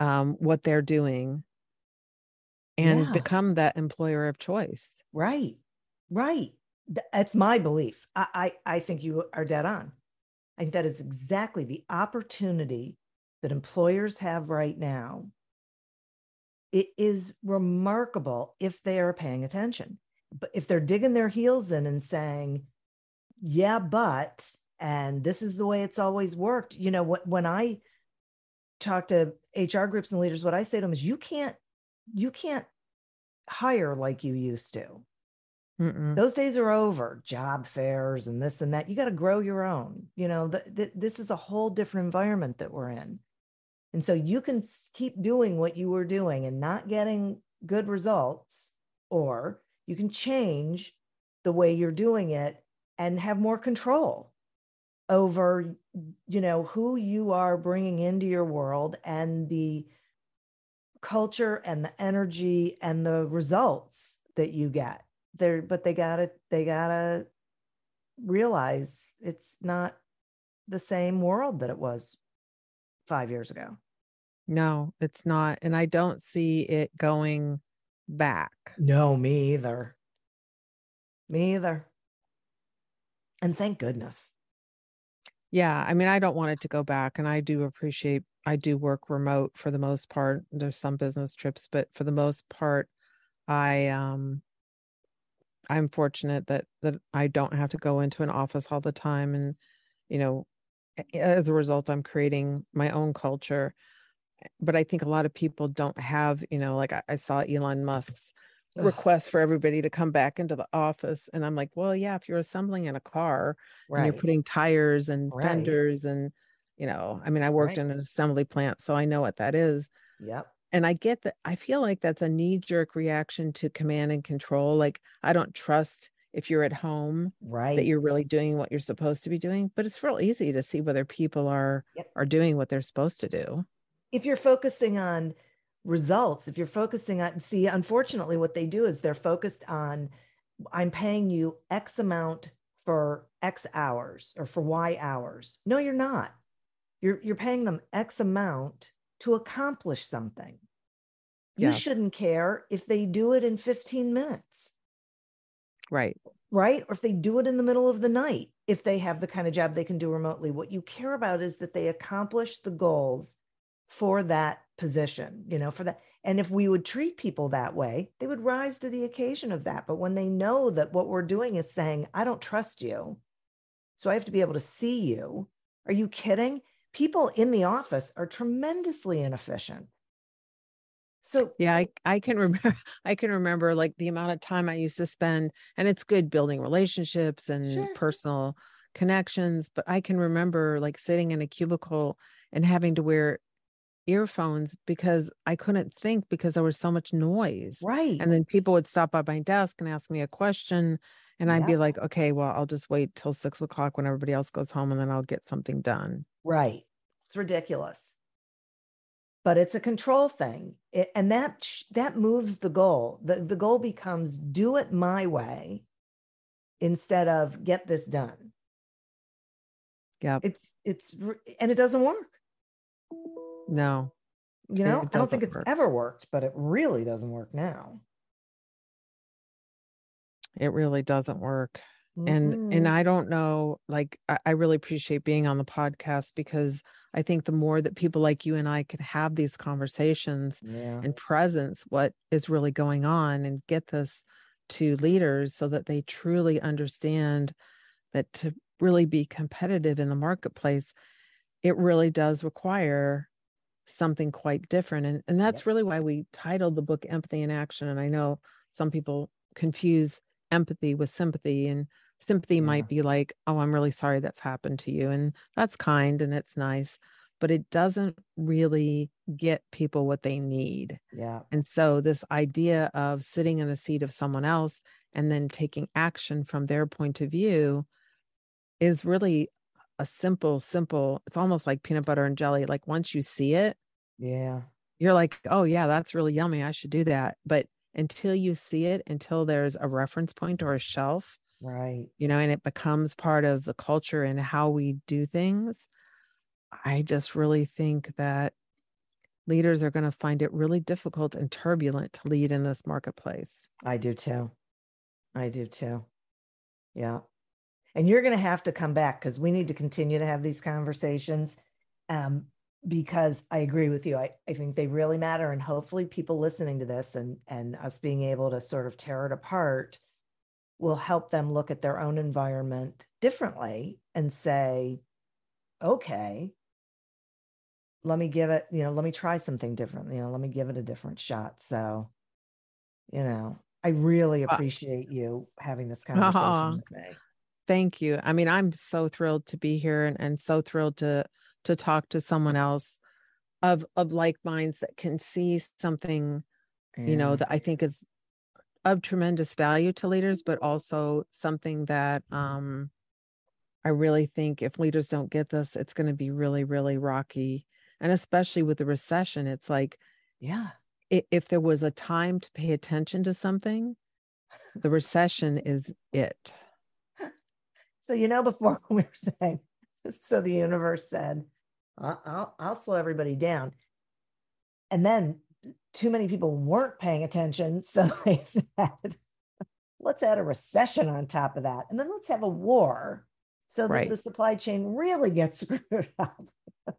um, what they're doing and yeah. become that employer of choice. Right. Right. That's my belief. I, I, I think you are dead on. I think that is exactly the opportunity that employers have right now. It is remarkable if they are paying attention. But if they're digging their heels in and saying, yeah, but, and this is the way it's always worked. You know, when I talk to HR groups and leaders, what I say to them is you can't you can't hire like you used to. Mm-mm. Those days are over. Job fairs and this and that. You got to grow your own. You know, th- th- this is a whole different environment that we're in. And so you can keep doing what you were doing and not getting good results, or you can change the way you're doing it and have more control over you know who you are bringing into your world and the culture and the energy and the results that you get there but they gotta they gotta realize it's not the same world that it was five years ago No, it's not. And I don't see it going back. No, me either. Me either. And thank goodness. Yeah. I mean, I don't want it to go back. And I do appreciate, I do work remote for the most part. There's some business trips, but for the most part, I, um, I'm fortunate that that I don't have to go into an office all the time and you know as a result I'm creating my own culture but I think a lot of people don't have you know like I, I saw Elon Musk's Ugh. request for everybody to come back into the office and I'm like well yeah if you're assembling in a car right. and you're putting tires and right. fenders and you know I mean I worked right. in an assembly plant so I know what that is yep and I get that I feel like that's a knee jerk reaction to command and control. Like I don't trust if you're at home right that you're really doing what you're supposed to be doing but it's real easy to see whether people are yep. are doing what they're supposed to do if you're focusing on results if you're focusing on see unfortunately what they do is they're focused on i'm paying you x amount for x hours or for y hours no you're not you're you're paying them x amount to accomplish something. You yes. shouldn't care if they do it in 15 minutes. Right. Right. Or if they do it in the middle of the night, if they have the kind of job they can do remotely. What you care about is that they accomplish the goals for that position, you know, for that. And if we would treat people that way, they would rise to the occasion of that. But when they know that what we're doing is saying, I don't trust you, so I have to be able to see you. Are you kidding? People in the office are tremendously inefficient. So yeah, I, I can remember I can remember like the amount of time I used to spend, and it's good building relationships and sure. personal connections, but I can remember like sitting in a cubicle and having to wear earphones because I couldn't think because there was so much noise. Right. And then people would stop by my desk and ask me a question. And I'd be like, okay, well, I'll just wait till six o'clock when everybody else goes home and then I'll get something done. Right. It's ridiculous. But it's a control thing. It, and that that moves the goal. The, the goal becomes do it my way instead of get this done. Yeah. It's it's and it doesn't work. No. You know, I don't think it's work. ever worked, but it really doesn't work now. It really doesn't work and and mm-hmm. i don't know like I, I, really appreciate being on the podcast because i think the more that people like you and i can have these conversations yeah. and presence what is really going on and get this to leaders so that they truly understand that to really be competitive in the marketplace it really does require something quite different and and that's yeah. really why we titled the book empathy in action and i know some people confuse empathy with sympathy and sympathy yeah. might be like oh i'm really sorry that's happened to you and that's kind and it's nice but it doesn't really get people what they need. Yeah. And so this idea of sitting in the seat of someone else and then taking action from their point of view is really a simple simple it's almost like peanut butter and jelly like once you see it yeah. you're like oh yeah that's really yummy i should do that but until you see it until there's a reference point or a shelf Right. You know, and it becomes part of the culture and how we do things. I just really think that leaders are going to find it really difficult and turbulent to lead in this marketplace. I do too. I do too. Yeah. And you're going to have to come back because we need to continue to have these conversations. Um, because I agree with you. I, I think they really matter. And hopefully people listening to this and and us being able to sort of tear it apart will help them look at their own environment differently and say, okay, let me give it, you know, let me try something different, you know, let me give it a different shot. So, you know, I really appreciate you having this conversation uh-huh. with me. Thank you. I mean, I'm so thrilled to be here and, and so thrilled to to talk to someone else of of like minds that can see something, yeah. you know, that I think is of tremendous value to leaders, but also something that um, I really think if leaders don't get this, it's going to be really, really rocky. And especially with the recession, it's like, yeah, if there was a time to pay attention to something, the recession is it. So, you know, before we were saying, so the universe said, I'll, I'll, I'll slow everybody down. and then too many people weren't paying attention. So they said, let's add a recession on top of that. And then let's have a war so that Right. the supply chain really gets screwed up.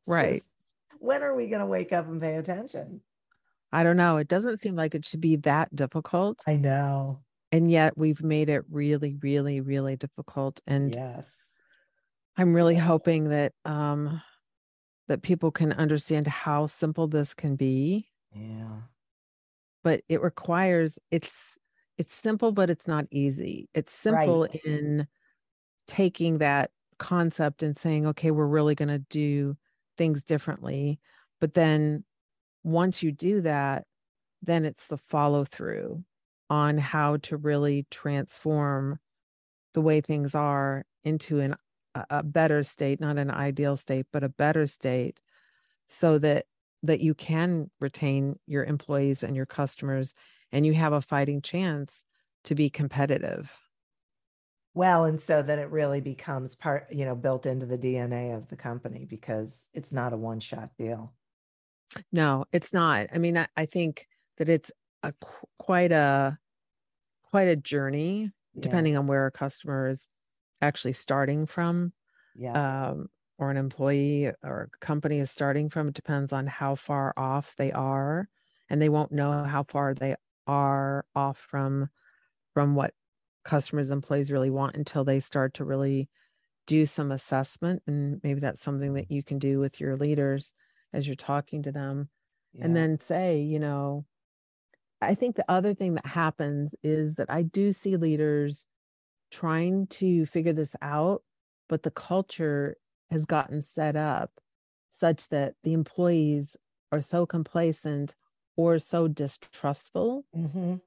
Right. just, when are we going to wake up and pay attention? I don't know. It doesn't seem like it should be that difficult. I know. And yet we've made it really, really, really difficult. And yes. I'm really hoping that um that people can understand how simple this can be, Yeah. but it requires it's it's simple, but it's not easy. It's simple Right. in taking that concept and saying, okay, we're really going to do things differently. But then once you do that, then it's the follow through on how to really transform the way things are into an a, better state, not an ideal state, but a better state so that that you can retain your employees and your customers and you have a fighting chance to be competitive. Well, and so that it really becomes part, you know, built into the DNA of the company because it's not a one shot deal. No, it's not. I mean, I, I think that it's a quite a quite a journey Yeah, depending on where a customer is actually starting from Yeah. um, or an employee or a company is starting from. It depends on how far off they are, and they won't know how far they are off from from what customers and employees really want until they start to really do some assessment. And maybe that's something that you can do with your leaders as you're talking to them and then say, you know, I think the other thing that happens is that I do see leaders trying to figure this out, but the culture has gotten set up such that the employees are so complacent or so distrustful hmm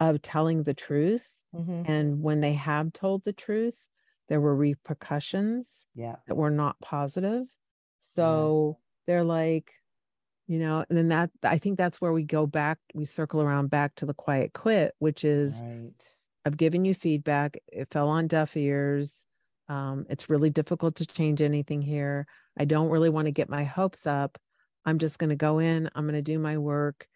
of telling the truth. hmm And when they have told the truth, there were repercussions yeah, that were not positive. So they're like, you know, and then that I think that's where we go back, we circle around back to the quiet quit, which is right. I've given you feedback. It fell on deaf ears. Um, it's really difficult to change anything here. I don't really want to get my hopes up. I'm just going to go in. I'm going to do my work.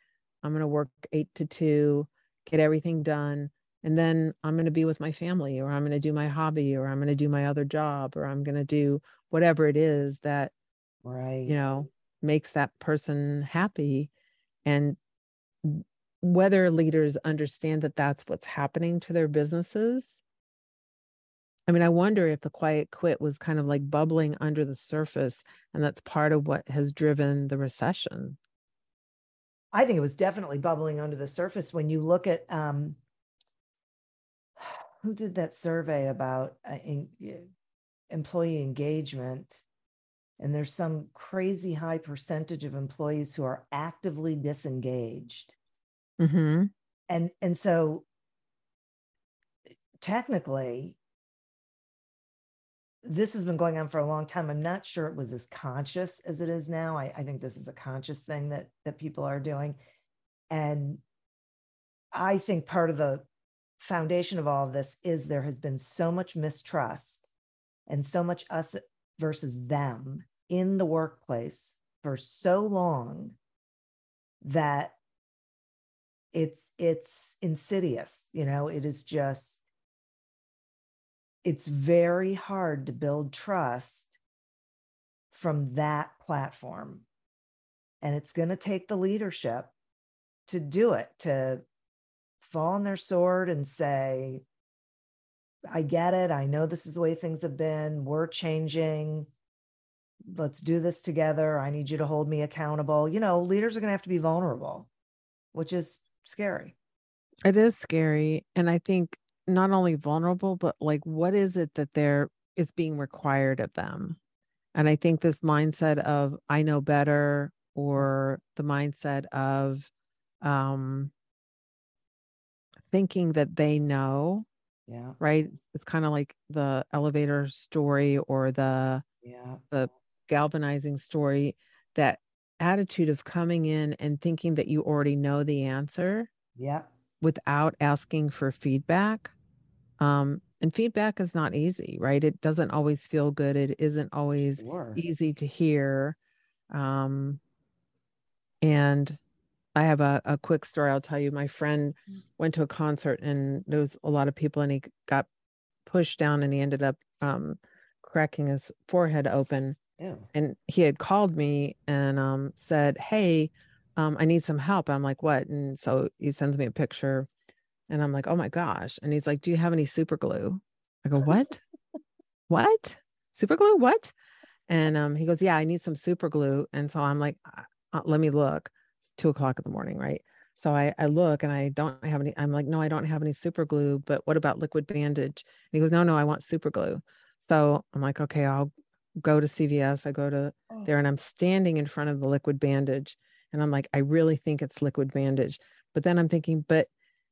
I'm going to work eight to two, get everything done. And then I'm going to be with my family, or I'm going to do my hobby, or I'm going to do my other job, or I'm going to do whatever it is that, Right. you know, makes that person happy. And whether leaders understand that that's what's happening to their businesses. I mean, I wonder if the quiet quit was kind of like bubbling under the surface, and that's part of what has driven the recession. I think it was definitely bubbling under the surface when you look at um, who did that survey about uh, in, uh, employee engagement, and there's some crazy high percentage of employees who are actively disengaged, Mm-hmm. and and so technically this has been going on for a long time. I'm not sure it was as conscious as it is now. I, I think this is a conscious thing that that people are doing. And I think part of the foundation of all of this is there has been so much mistrust and so much us versus them in the workplace for so long that it's it's insidious you know it is just it's very hard to build trust from that platform. And it's going to take the leadership to do it to fall on their sword and say i get it. I know this is the way things have been. We're changing. Let's do this together. I need you to hold me accountable. You know leaders are going to have to be vulnerable which is scary It is scary. And I think not only vulnerable, but like, what is it that they're is being required of them? And I think this mindset of I know better or the mindset of um thinking that they know, yeah right? It's kind of like the elevator story or the yeah the galvanizing story, that attitude of coming in and thinking that you already know the answer yeah without asking for feedback. Um, and feedback is not easy, right? It doesn't always feel good. It isn't always sure easy to hear. Um, And I have a, a quick story I'll tell you. My friend went to a concert and there was a lot of people and he got pushed down and he ended up um, cracking his forehead open. Ew. And he had called me and um, said, Hey, um, I need some help. And I'm like, What? And so he sends me a picture and I'm like, Oh my gosh. And he's like, Do you have any super glue? I go, What? what? Super glue? What? And um, he goes, Yeah, I need some super glue. And so I'm like, uh, Let me look. It's two o'clock in the morning, right? So I, I look and I don't have any. I'm like, no, I don't have any super glue. But what about liquid bandage? And he goes, no, no, I want super glue. So I'm like, okay, I'll go to CVS. I go to Oh. there and I'm standing in front of the liquid bandage. And I'm like, I really think it's liquid bandage. But then I'm thinking, but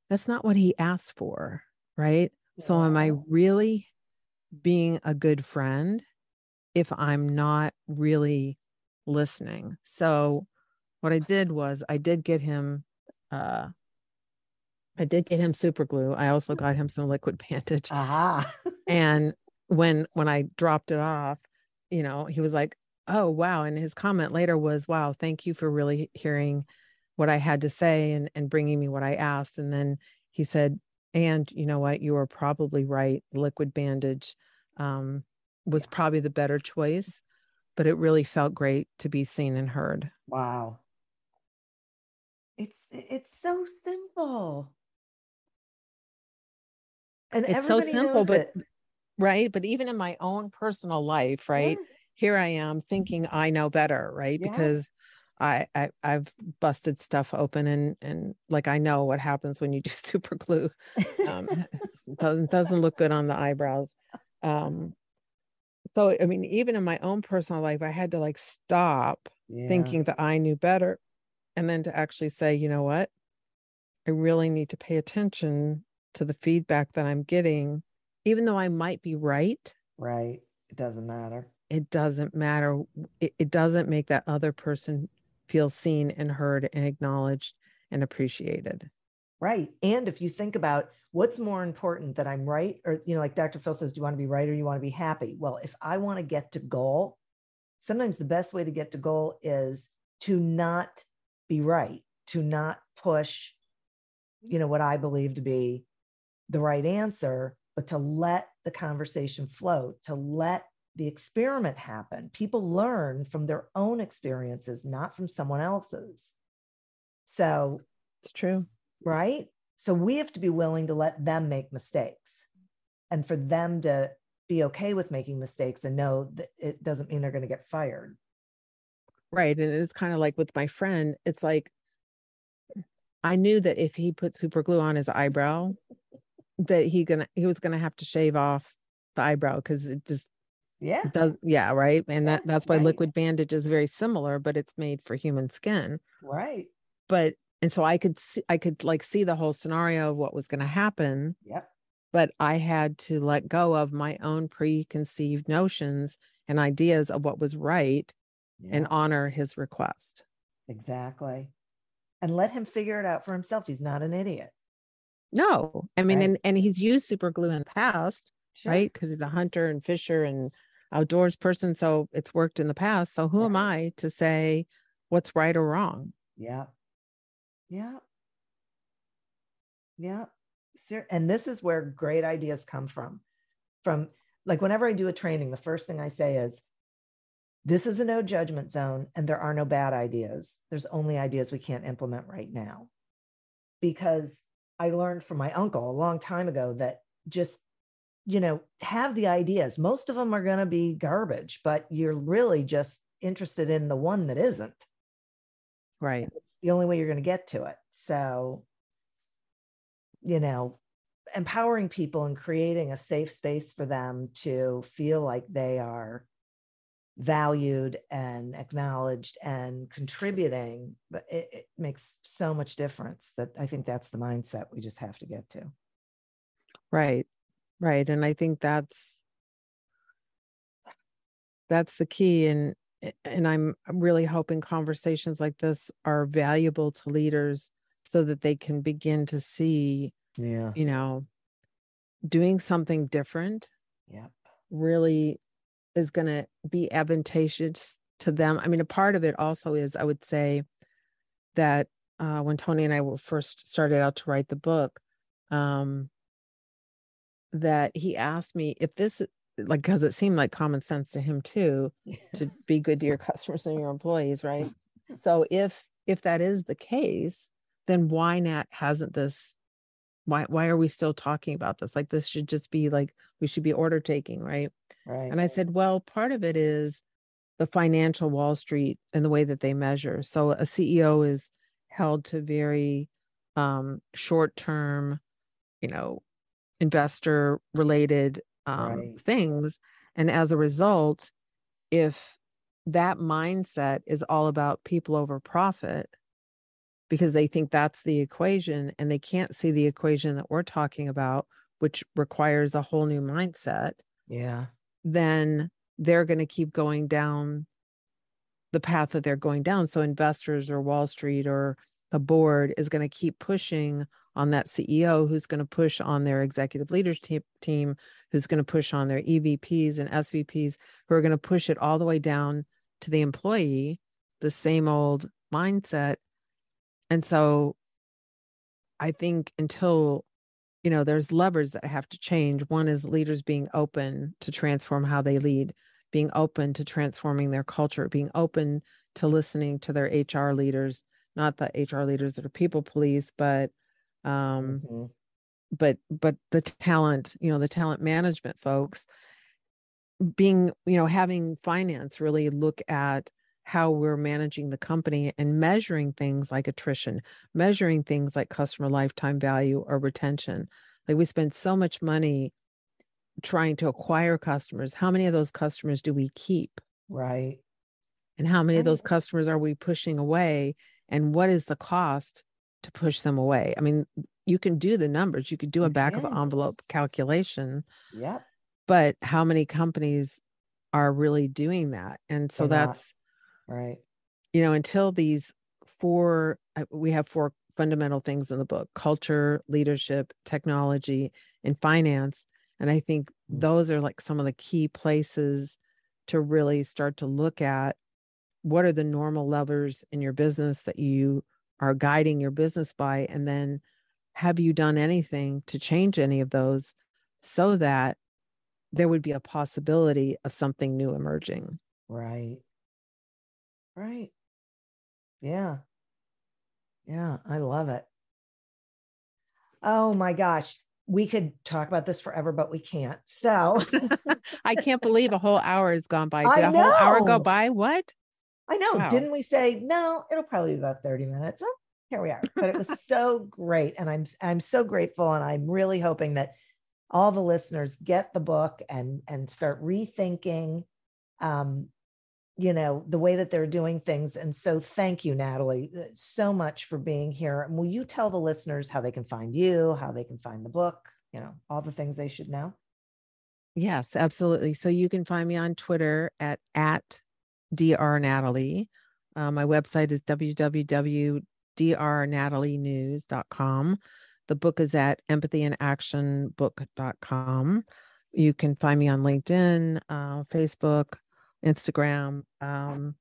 that's not what he asked for. Right. So am I really being a good friend if I'm not really listening? So what I did was I did get him uh I did get him super glue. I also got him some liquid bandage. Aha. And when when I dropped it off, you know, he was like, "Oh, wow." And his comment later was, "Wow, thank you for really hearing what I had to say and and bringing me what I asked." And then he said, "And you know what? You were probably right. Liquid bandage um was probably the better choice, but it really felt great to be seen and heard." wow. It's it's so simple. And It's so simple, but it. Right, but even in my own personal life, right? Yeah. here I am thinking I know better, right? Yeah. Because I, I I've busted stuff open and and like I know what happens when you do super glue. Um, doesn't doesn't look good on the eyebrows. Um, so I mean, even in my own personal life, I had to like stop Yeah. thinking that I knew better, and then to actually say, you know what, I really need to pay attention to the feedback that I'm getting, even though I might be right Right. It doesn't matter. it doesn't matter it, it doesn't make that other person feel seen and heard and acknowledged and appreciated Right. And if you think about what's more important that I'm right, or, you know, like Dr. Phil says, do you want to be right or you want to be happy? Well, if I want to get to goal, sometimes the best way to get to goal is to not be right, to not push, you know, what I believe to be the right answer, but to let the conversation flow, to let the experiment happen. People learn from their own experiences, not from someone else's. So it's true right? So we have to be willing to let them make mistakes and for them to be okay with making mistakes and know that it doesn't mean they're going to get fired. right and it's kind of like with my friend it's like i knew that if he put super glue on his eyebrow that he gonna he was gonna have to shave off the eyebrow because it just Yeah. does yeah right and that that's why right. liquid bandage is very similar but it's made for human skin Right. but and so i could see i could like see the whole scenario of what was going to happen Yep. but I had to let go of my own preconceived notions and ideas of what was right and honor his request. exactly. And let him figure it out for himself. He's not an idiot. No, I mean, Right. and, and he's used super glue in the past, Sure. right? Because he's a hunter and fisher and outdoors person. So it's worked in the past. So who am I to say what's right or wrong? Yeah. Yeah. Yeah. And this is where great ideas come from. From like whenever I do a training, the first thing I say is, this is a no judgment zone and there are no bad ideas. There's only ideas we can't implement right now. Because I learned from my uncle a long time ago that just, you know, have the ideas. Most of them are going to be garbage, but you're really just interested in the one that isn't Right. it's the only way you're going to get to it. So, you know, empowering people and creating a safe space for them to feel like they are valued and acknowledged and contributing, but it, it makes so much difference that I think that's the mindset we just have to get to. Right. Right. And I think that's that's the key and and I'm really hoping conversations like this are valuable to leaders so that they can begin to see, Yeah. you know, doing something different Yep. really is going to be advantageous to them. I mean, a part of it also is, I would say, that uh, when Tony and I were first started out to write the book, um, that he asked me if this like because it seemed like common sense to him too to be good to your customers and your employees right so if if that is the case then why not hasn't this why why are we still talking about this like this should just be like we should be order taking right right and i said well part of it is the financial wall street and the way that they measure so a ceo is held to very um short term you know investor related um, Right. things. And as a result, if that mindset is all about people over profit, because they think that's the equation and they can't see the equation that we're talking about, which requires a whole new mindset, yeah then they're going to keep going down the path that they're going down. So investors or Wall Street or the board is going to keep pushing on that CEO who's going to push on their executive leaders team, team who's going to push on their EVPs and SVPs who are going to push it all the way down to the employee, the same old mindset. And so I think until you know there's levers that have to change one is leaders being open to transform how they lead being open to transforming their culture being open to listening to their hr leaders not the hr leaders that are people police but um Mhm. but but the talent you know the talent management folks being you know having finance really look at how we're managing the company and measuring things like attrition measuring things like customer lifetime value or retention. Like we spend so much money trying to acquire customers. How many of those customers do we keep? Right. And how many of those customers are we pushing away? And what is the cost to push them away? I mean you can do the numbers. You could do a back of envelope calculation. Yep. But how many companies are really doing that? And so They're that's right you know until these four uh, we have four fundamental things in the book culture leadership technology and finance and i think Mm. those are like some of the key places to really start to look at what are the normal levers in your business that you are guiding your business by and then have you done anything to change any of those so that there would be a possibility of something new emerging Right. Right. Yeah. Yeah, I love it. Oh my gosh. We could talk about this forever, but we can't. So I can't believe a whole hour has gone by. I Did a whole hour go by? What? I know, Wow. didn't we say no? It'll probably be about 30 minutes. Oh, here we are. But it was so great. And I'm I'm so grateful. And I'm really hoping that all the listeners get the book and and start rethinking um you know the way that they're doing things and so thank you natalie uh, so much for being here and will you tell the listeners how they can find you how they can find the book you know all the things they should know Yes, absolutely. So you can find me on Twitter at at dr natalie. Uh, my website is www.drnatalienews.com. The book is at empathyinactionbook.com. You can find me on LinkedIn, uh, Facebook, Instagram. Um,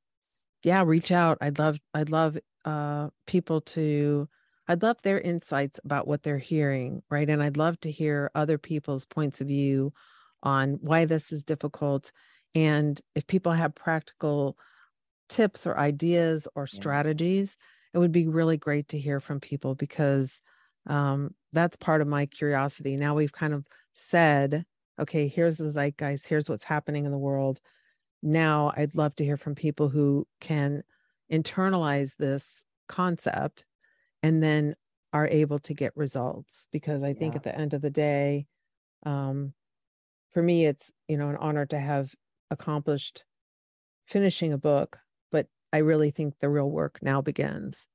yeah, reach out. I'd love I'd love uh, people to I'd love their insights about what they're hearing, right? And I'd love to hear other people's points of view on why this is difficult. And if people have practical tips or ideas or strategies, it would be really great to hear from people because um, that's part of my curiosity. Now we've kind of said, okay, here's the zeitgeist, here's what's happening in the world. Now I'd love to hear from people who can internalize this concept and then are able to get results because I think Yeah. at the end of the day, um, for me, it's you know an honor to have accomplished finishing a book, but I really think the real work now begins,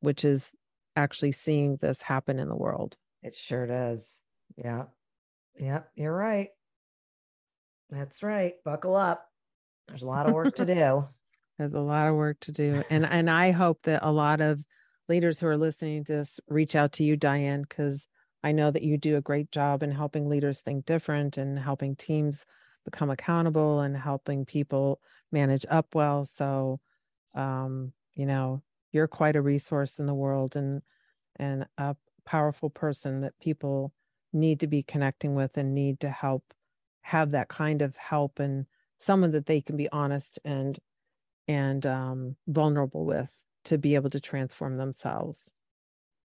which is actually seeing this happen in the world. it sure does. Yeah. Yeah you're right. That's right. Buckle up there's a lot of work to do There's a lot of work to do, and and I hope that a lot of leaders who are listening to this reach out to you, Diane, because I know that you do a great job in helping leaders think different and helping teams become accountable and helping people manage up well. So, um, you know, you're quite a resource in the world and and a powerful person that people need to be connecting with and need to help have that kind of help and someone that they can be honest and and um, vulnerable with to be able to transform themselves.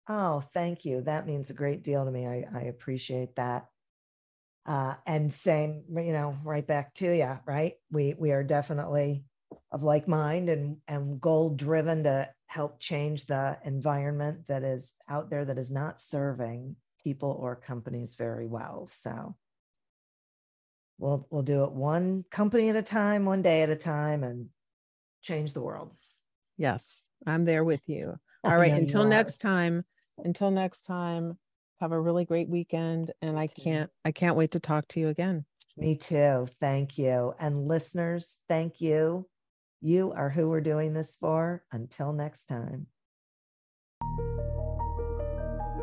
Oh, thank you. That means a great deal to me. I, I appreciate that. Uh, and same, you know, right back to you, right? We we are definitely of like mind and and goal driven to help change the environment that is out there that is not serving people or companies very well. So we'll we'll do it one company at a time, one day at a time, and change the world. Yes, I'm there with you. All right. Until next time. Until next time. Have a really great weekend, and I can't I can't wait to talk to you again. Me too. Thank you. And listeners, thank you. You are who we're doing this for. Until next time.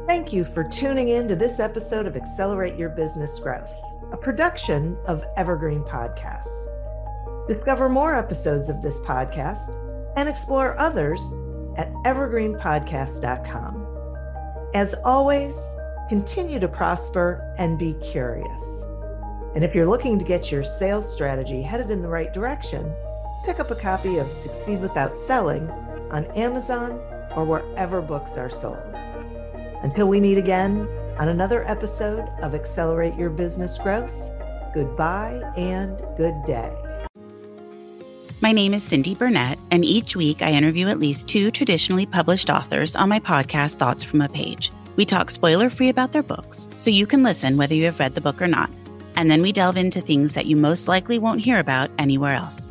Thank you for tuning in to this episode of Accelerate Your Business Growth, a production of Evergreen Podcasts. Discover more episodes of this podcast and explore others at evergreenpodcast.com. As always, continue to prosper and be curious. And if you're looking to get your sales strategy headed in the right direction, pick up a copy of Succeed Without Selling on Amazon or wherever books are sold. Until we meet again on another episode of Accelerate Your Business Growth, goodbye and good day. My name is Cindy Burnett, and each week I interview at least two traditionally published authors on my podcast, Thoughts from a Page. We talk spoiler free about their books, so you can listen whether you have read the book or not. And then we delve into things that you most likely won't hear about anywhere else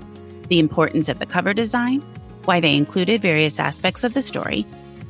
the importance of the cover design, why they included various aspects of the story